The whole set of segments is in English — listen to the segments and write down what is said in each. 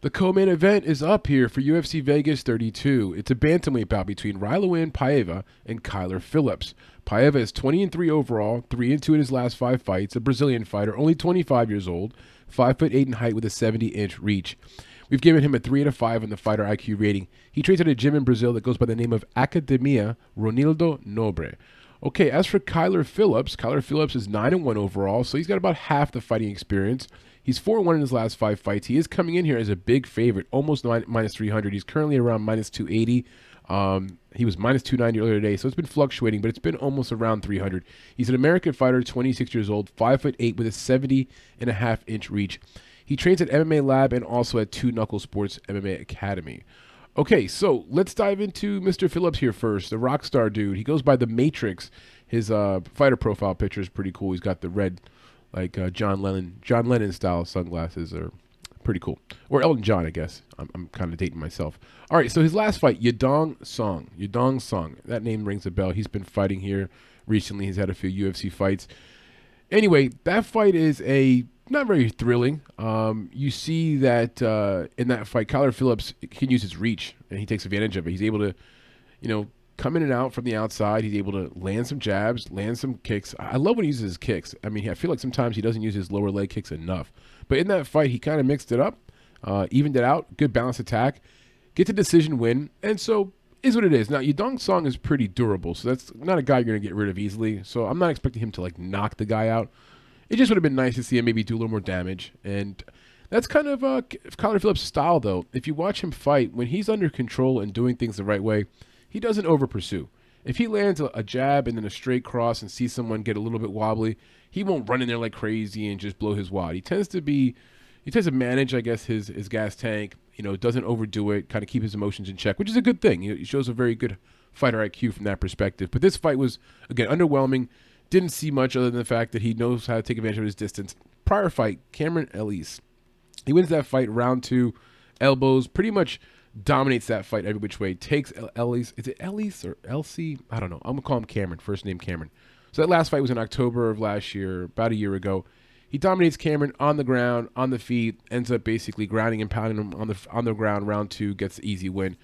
The co-main event is up here for UFC Vegas 32. It's a bantamweight bout between Raulian Paiva and Kyler Phillips. Paiva is 20 and 3 overall, 3 and 2 in his last 5 fights, a Brazilian fighter, only 25 years old, 5 foot 8 in height with a 70-inch reach. We've given him a 3 out of 5 on the fighter IQ rating. He trains at a gym in Brazil that goes by the name of Academia Ronildo Nobre. Okay, as for Kyler Phillips, Kyler Phillips is 9 and 1 overall, so he's got about half the fighting experience. He's 4 1 in his last five fights. He is coming in here as a big favorite, almost minus 300. He's currently around minus 280. Um, he was minus 290 earlier today, so it's been fluctuating, but it's been almost around 300. He's an American fighter, 26 years old, 5 foot 8 with a 70 and a half inch reach. He trains at MMA Lab and also at Two Knuckle Sports MMA Academy. Okay, so let's dive into Mr. Phillips here first, the rock star dude. He goes by the Matrix. His uh, fighter profile picture is pretty cool. He's got the red like uh, John Lennon, John Lennon style sunglasses are pretty cool. Or Elton John, I guess. I'm, I'm kind of dating myself. All right, so his last fight, Yadong Song. Yadong Song. That name rings a bell. He's been fighting here recently. He's had a few UFC fights. Anyway, that fight is a not very thrilling. Um, you see that uh, in that fight, Kyler Phillips can use his reach, and he takes advantage of it. He's able to, you know, come in and out from the outside. He's able to land some jabs, land some kicks. I love when he uses his kicks. I mean, I feel like sometimes he doesn't use his lower leg kicks enough. But in that fight, he kind of mixed it up, uh, evened it out, good balanced attack, gets a decision win, and so is what it is. Now, Yadong Song is pretty durable, so that's not a guy you're going to get rid of easily. So I'm not expecting him to like knock the guy out. It just would have been nice to see him maybe do a little more damage. And that's kind of uh, Phillips' style, though. If you watch him fight, when he's under control and doing things the right way, he doesn't over pursue. If he lands a, jab and then a straight cross and sees someone get a little bit wobbly, he won't run in there like crazy and just blow his wad. He tends to be, he tends to manage, I guess, his his gas tank. You know, doesn't overdo it, kind of keep his emotions in check, which is a good thing. He shows a very good fighter IQ from that perspective. But this fight was again underwhelming. Didn't see much other than the fact that he knows how to take advantage of his distance. Prior fight, Cameron Elise, he wins that fight round two, elbows, pretty much dominates that fight every which way. Takes Elise, is it Elise or Elsie? I don't know. I'm gonna call him Cameron. First name Cameron. So that last fight was in October of last year, about a year ago. He dominates Cameron on the ground, on the feet, ends up basically grounding and pounding him on the on the ground. Round two gets the easy win.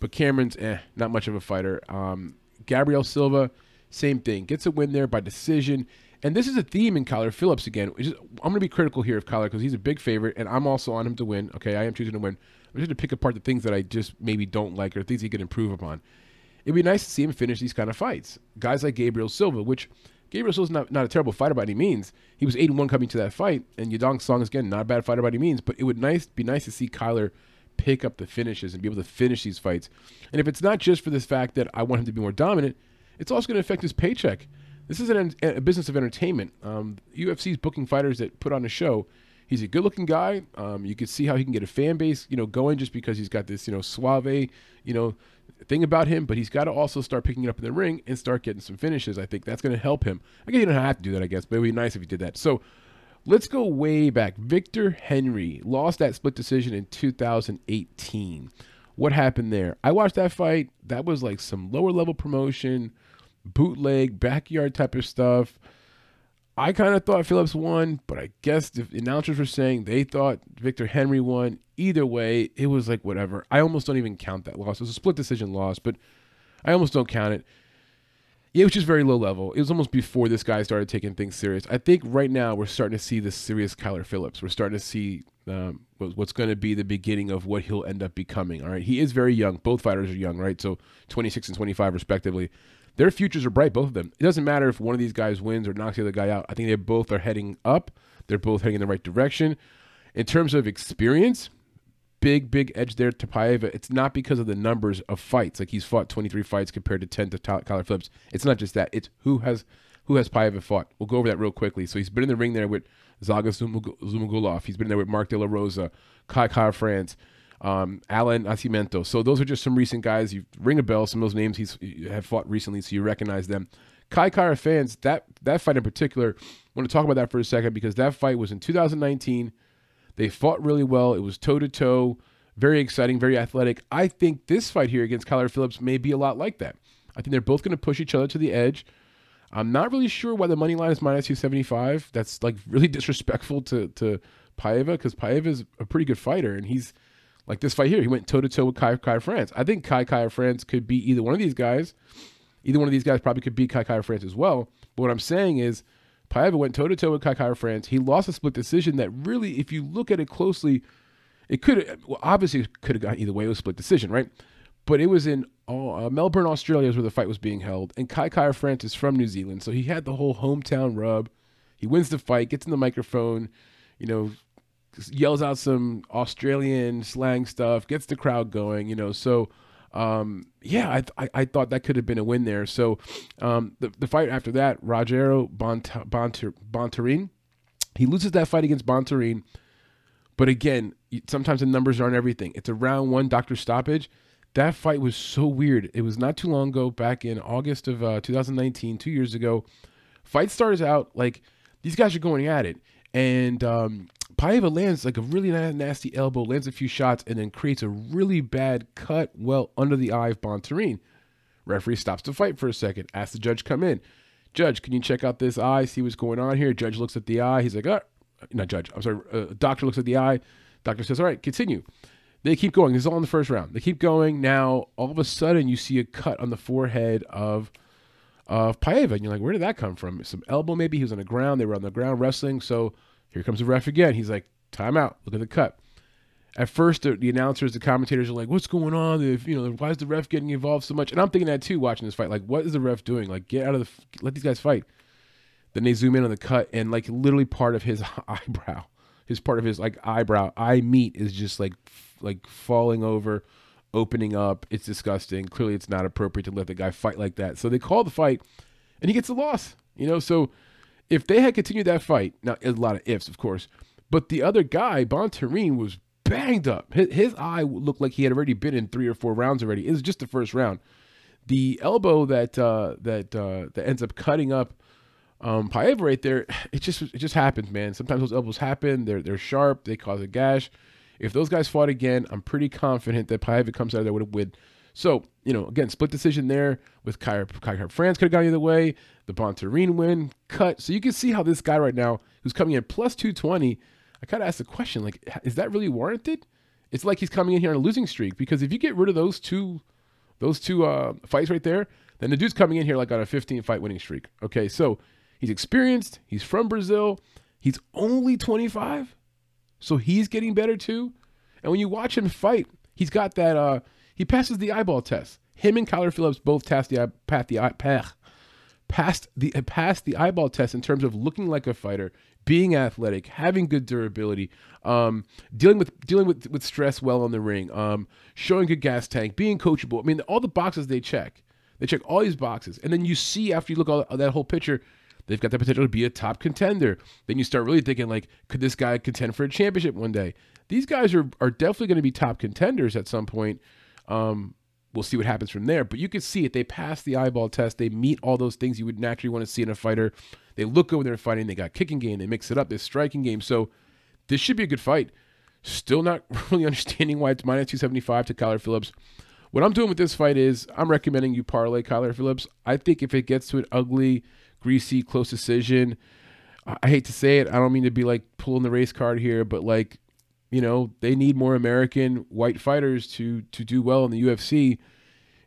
But Cameron's eh, not much of a fighter. Um, Gabriel Silva, same thing, gets a win there by decision. And this is a theme in Kyler Phillips again. Is, I'm going to be critical here of Kyler because he's a big favorite, and I'm also on him to win. Okay, I am choosing to win. I'm just going to pick apart the things that I just maybe don't like or things he could improve upon. It'd be nice to see him finish these kind of fights. Guys like Gabriel Silva, which Gabriel Silva's not, not a terrible fighter by any means. He was 8 and 1 coming to that fight, and Yadong Song is again not a bad fighter by any means, but it would nice be nice to see Kyler pick up the finishes and be able to finish these fights. And if it's not just for this fact that I want him to be more dominant, it's also going to affect his paycheck. This is an, a business of entertainment. Um, UFC's booking fighters that put on a show. He's a good-looking guy. Um, you can see how he can get a fan base, you know, going just because he's got this, you know, suave, you know, thing about him. But he's got to also start picking it up in the ring and start getting some finishes. I think that's going to help him. I guess you don't have to do that, I guess, but it would be nice if he did that. So let's go way back. Victor Henry lost that split decision in 2018. What happened there? I watched that fight. That was like some lower level promotion bootleg, backyard type of stuff. I kind of thought Phillips won, but I guess the announcers were saying they thought Victor Henry won. Either way, it was like whatever. I almost don't even count that loss. It was a split decision loss, but I almost don't count it. Yeah, it was just very low level. It was almost before this guy started taking things serious. I think right now we're starting to see the serious Kyler Phillips. We're starting to see um, what's going to be the beginning of what he'll end up becoming. All right, he is very young. Both fighters are young, right? So 26 and 25 respectively their futures are bright, both of them. It doesn't matter if one of these guys wins or knocks the other guy out. I think they both are heading up. They're both heading in the right direction. In terms of experience, big, big edge there to Paiva. It's not because of the numbers of fights. Like he's fought 23 fights compared to 10 to Kyler Phillips. It's not just that. It's who has who has Paiva fought. We'll go over that real quickly. So he's been in the ring there with Zhalgas Zhumagulov. He's been there with Mark De La Rosa, Kai Kara-France um, Alan Nascimento. So those are just some recent guys. You ring a bell. Some of those names he's have fought recently, so you recognize them. Kai Kara-France, that that fight in particular, I want to talk about that for a second because that fight was in 2019. They fought really well. It was toe to toe, very exciting, very athletic. I think this fight here against Kyler Phillips may be a lot like that. I think they're both going to push each other to the edge. I'm not really sure why the money line is minus 275. That's like really disrespectful to to Paiva because Paiva is a pretty good fighter and he's Like this fight here, he went toe to toe with Kai Kai France. I think Kai Kai France could be either one of these guys. Either one of these guys probably could beat Kai Kai France as well. But what I'm saying is, Paiva went toe to toe with Kai Kai France. He lost a split decision that really, if you look at it closely, it could well, obviously could have gone either way. It was a split decision, right? But it was in uh, Melbourne, Australia, is where the fight was being held, and Kai Kai France is from New Zealand, so he had the whole hometown rub. He wins the fight, gets in the microphone, you know, yells out some Australian slang stuff, gets the crowd going, you know. So, um, yeah, I, I, I, thought that could have been a win there. So, um, the, the fight after that, Rogerio Bont- Bont- Bontorin, he loses that fight against Bontorin. But again, sometimes the numbers aren't everything. It's a round one doctor stoppage. That fight was so weird. It was not too long ago, back in August of uh, 2019, two years ago. Fight starts out like these guys are going at it. And um, Paiva lands like a really nasty elbow, lands a few shots, and then creates a really bad cut well under the eye of Bontorin. Referee stops the fight for a second, asks the judge come in. Judge, can you check out this eye, see what's going on here? Judge looks at the eye. He's like, oh, not judge. I'm sorry. Uh, doctor looks at the eye. Doctor says, all right, continue. They keep going. This is all in the first round. They keep going. Now, all of a sudden, you see a cut on the forehead of of Paiva, and you're like, where did that come from? Some elbow, maybe. He was on the ground. They were on the ground wrestling. So here comes the ref again. He's like, time out. Look at the cut. At first, the, the announcers, the commentators are like, "What's going on? If you know, why is the ref getting involved so much?" And I'm thinking that too, watching this fight. Like, what is the ref doing? Like, get out of the, let these guys fight. Then they zoom in on the cut, and like literally part of his eyebrow, his part of his like eyebrow, eye meat is just like like falling over, opening up. It's disgusting. Clearly, it's not appropriate to let the guy fight like that. So they call the fight, and he gets a loss. You know, so if they had continued that fight, now a lot of ifs, of course, but the other guy, Bontorin, was banged up. His, his, eye looked like he had already been in three or four rounds already. It was just the first round. The elbow that uh, that uh, that ends up cutting up um, Paiva right there, it just it just happens, man. Sometimes those elbows happen. They're they're sharp. They cause a gash. If those guys fought again, I'm pretty confident that Paiva comes out of there with a win. So, you know, again, split decision there with Kai France could have gone either way. The Bontorin win, cut. So you can see how this guy right now, who's coming in plus 220, I kind of asked the question, like, is that really warranted? It's like he's coming in here on a losing streak because if you get rid of those two, those two uh, fights right there, then the dude's coming in here like on a 15 fight winning streak. Okay, so he's experienced. He's from Brazil. He's only 25. So he's getting better too. And when you watch him fight, he's got that. Uh, he passes the eyeball test. Him and Kyler Phillips both passed the passed the passed the passed the eyeball test in terms of looking like a fighter, being athletic, having good durability, um, dealing with dealing with with stress well on the ring, um, showing good gas tank, being coachable. I mean, all the boxes they check. They check all these boxes, and then you see after you look at that whole picture, They've got the potential to be a top contender. Then you start really thinking like, could this guy contend for a championship one day? These guys are are definitely going to be top contenders at some point. Um, we'll see what happens from there. But you can see it. They pass the eyeball test. They meet all those things you would naturally want to see in a fighter. They look good when they're fighting. They got kicking game. They mix it up. They're striking game. So this should be a good fight. Still not really understanding why it's minus 275 to Kyler Phillips. What I'm doing with this fight is I'm recommending you parlay Kyler Phillips. I think if it gets to an ugly greasy, close decision. I hate to say it. I don't mean to be like pulling the race card here, but like, you know, they need more American white fighters to to do well in the UFC.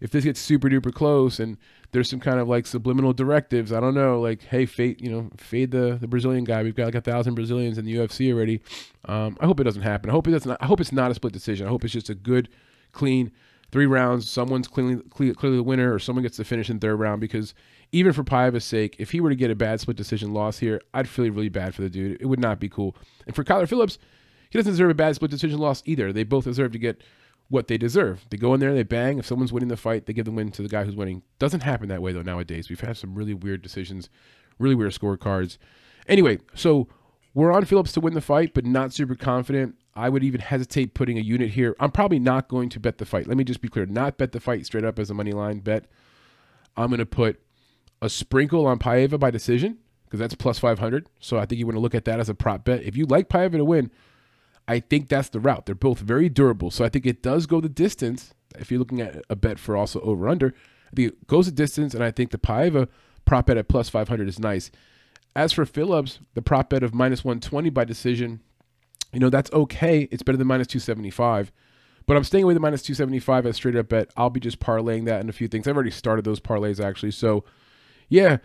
If this gets super duper close and there's some kind of like subliminal directives, I don't know, like, hey, fade, you know, fade the, the Brazilian guy. We've got like a thousand Brazilians in the UFC already. Um, I hope it doesn't happen. I hope it's not. I hope it's not a split decision. I hope it's just a good, clean three rounds. Someone's clearly clearly the winner, or someone gets to finish in third round because even for Paiva's sake, if he were to get a bad split decision loss here, I'd feel really bad for the dude. It would not be cool. And for Kyler Phillips, he doesn't deserve a bad split decision loss either. They both deserve to get what they deserve. They go in there, they bang. If someone's winning the fight, they give the win to the guy who's winning. Doesn't happen that way though nowadays. We've had some really weird decisions, really weird scorecards. Anyway, so we're on Phillips to win the fight, but not super confident. I would even hesitate putting a unit here. I'm probably not going to bet the fight. Let me just be clear: not bet the fight straight up as a money line bet. I'm going to put a sprinkle on Paiva by decision because that's plus 500. So I think you want to look at that as a prop bet. If you like Paiva to win, I think that's the route. They're both very durable. So I think it does go the distance. If you're looking at a bet for also over under, I think it goes the distance. And I think the Paiva prop bet at plus 500 is nice. As for Phillips, the prop bet of minus 120 by decision, you know, that's okay. It's better than minus 275. But I'm staying away the minus 275 as straight up bet. I'll be just parlaying that and a few things. I've already started those parlays actually. So, yeah,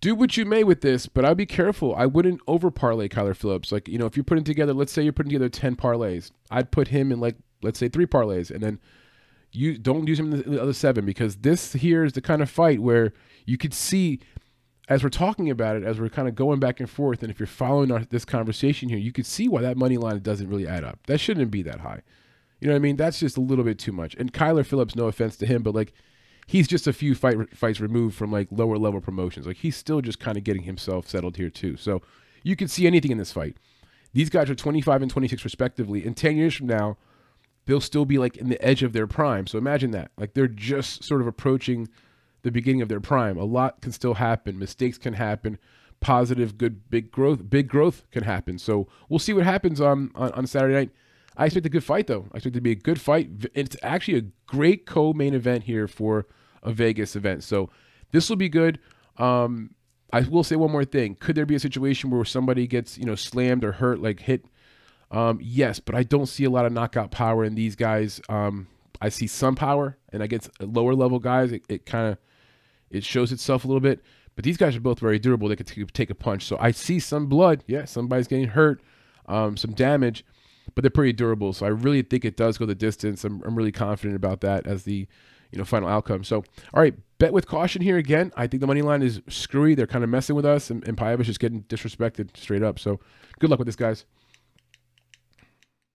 do what you may with this, but I'd be careful. I wouldn't over parlay Kyler Phillips. Like, you know, if you're putting together, let's say you're putting together 10 parlays, I'd put him in like, let's say three parlays and then you don't use him in the other seven because this here is the kind of fight where you could see as we're talking about it, as we're kind of going back and forth, and if you're following our, this conversation here, you could see why that money line doesn't really add up. That shouldn't be that high. You know what I mean? That's just a little bit too much. And Kyler Phillips, no offense to him, but like he's just a few fight fights removed from like lower level promotions. Like he's still just kind of getting himself settled here too. So you could see anything in this fight. These guys are 25 and 26 respectively. In 10 years from now, they'll still be like in the edge of their prime. So imagine that. Like they're just sort of approaching the beginning of their prime. A lot can still happen. Mistakes can happen. Positive, good, big growth, big growth can happen. So we'll see what happens on, on, on Saturday night. I expect a good fight, though. I expect it to be a good fight. It's actually a great co-main event here for a Vegas event. So this will be good. Um, I will say one more thing. Could there be a situation where somebody gets, you know, slammed or hurt, like hit? Um, yes, but I don't see a lot of knockout power in these guys. Um, I see some power, and against lower level guys, it, it kind of it shows itself a little bit. But these guys are both very durable. They can take a punch. So I see some blood. Yeah, somebody's getting hurt, um, some damage, but they're pretty durable. So I really think it does go the distance. I'm, I'm really confident about that as the you know final outcome. So all right, bet with caution here again. I think the money line is screwy. They're kind of messing with us, and, and Paiva's just getting disrespected straight up. So good luck with this, guys.